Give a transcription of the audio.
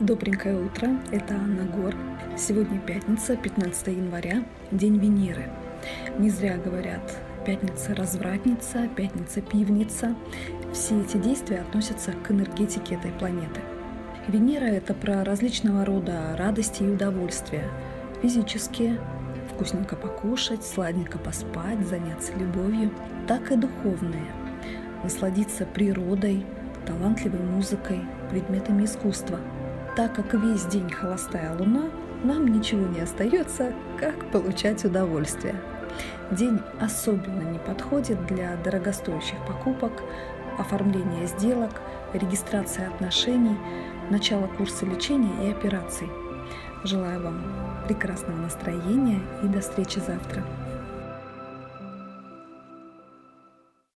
Добренькое утро, это Анна Гор. Сегодня пятница, 15 января, день Венеры. Не зря говорят пятница развратница, пятница пивница. Все эти действия относятся к энергетике этой планеты. Венера – это про различного рода радости и удовольствия. Физические, вкусненько покушать, сладенько поспать, заняться любовью, так и духовные. Насладиться природой, талантливой музыкой, предметами искусства. Так как весь день холостая луна, нам ничего не остается, как получать удовольствие. День особенно не подходит для дорогостоящих покупок, оформления сделок, регистрации отношений, начала курса лечения и операций. Желаю вам прекрасного настроения и до встречи завтра.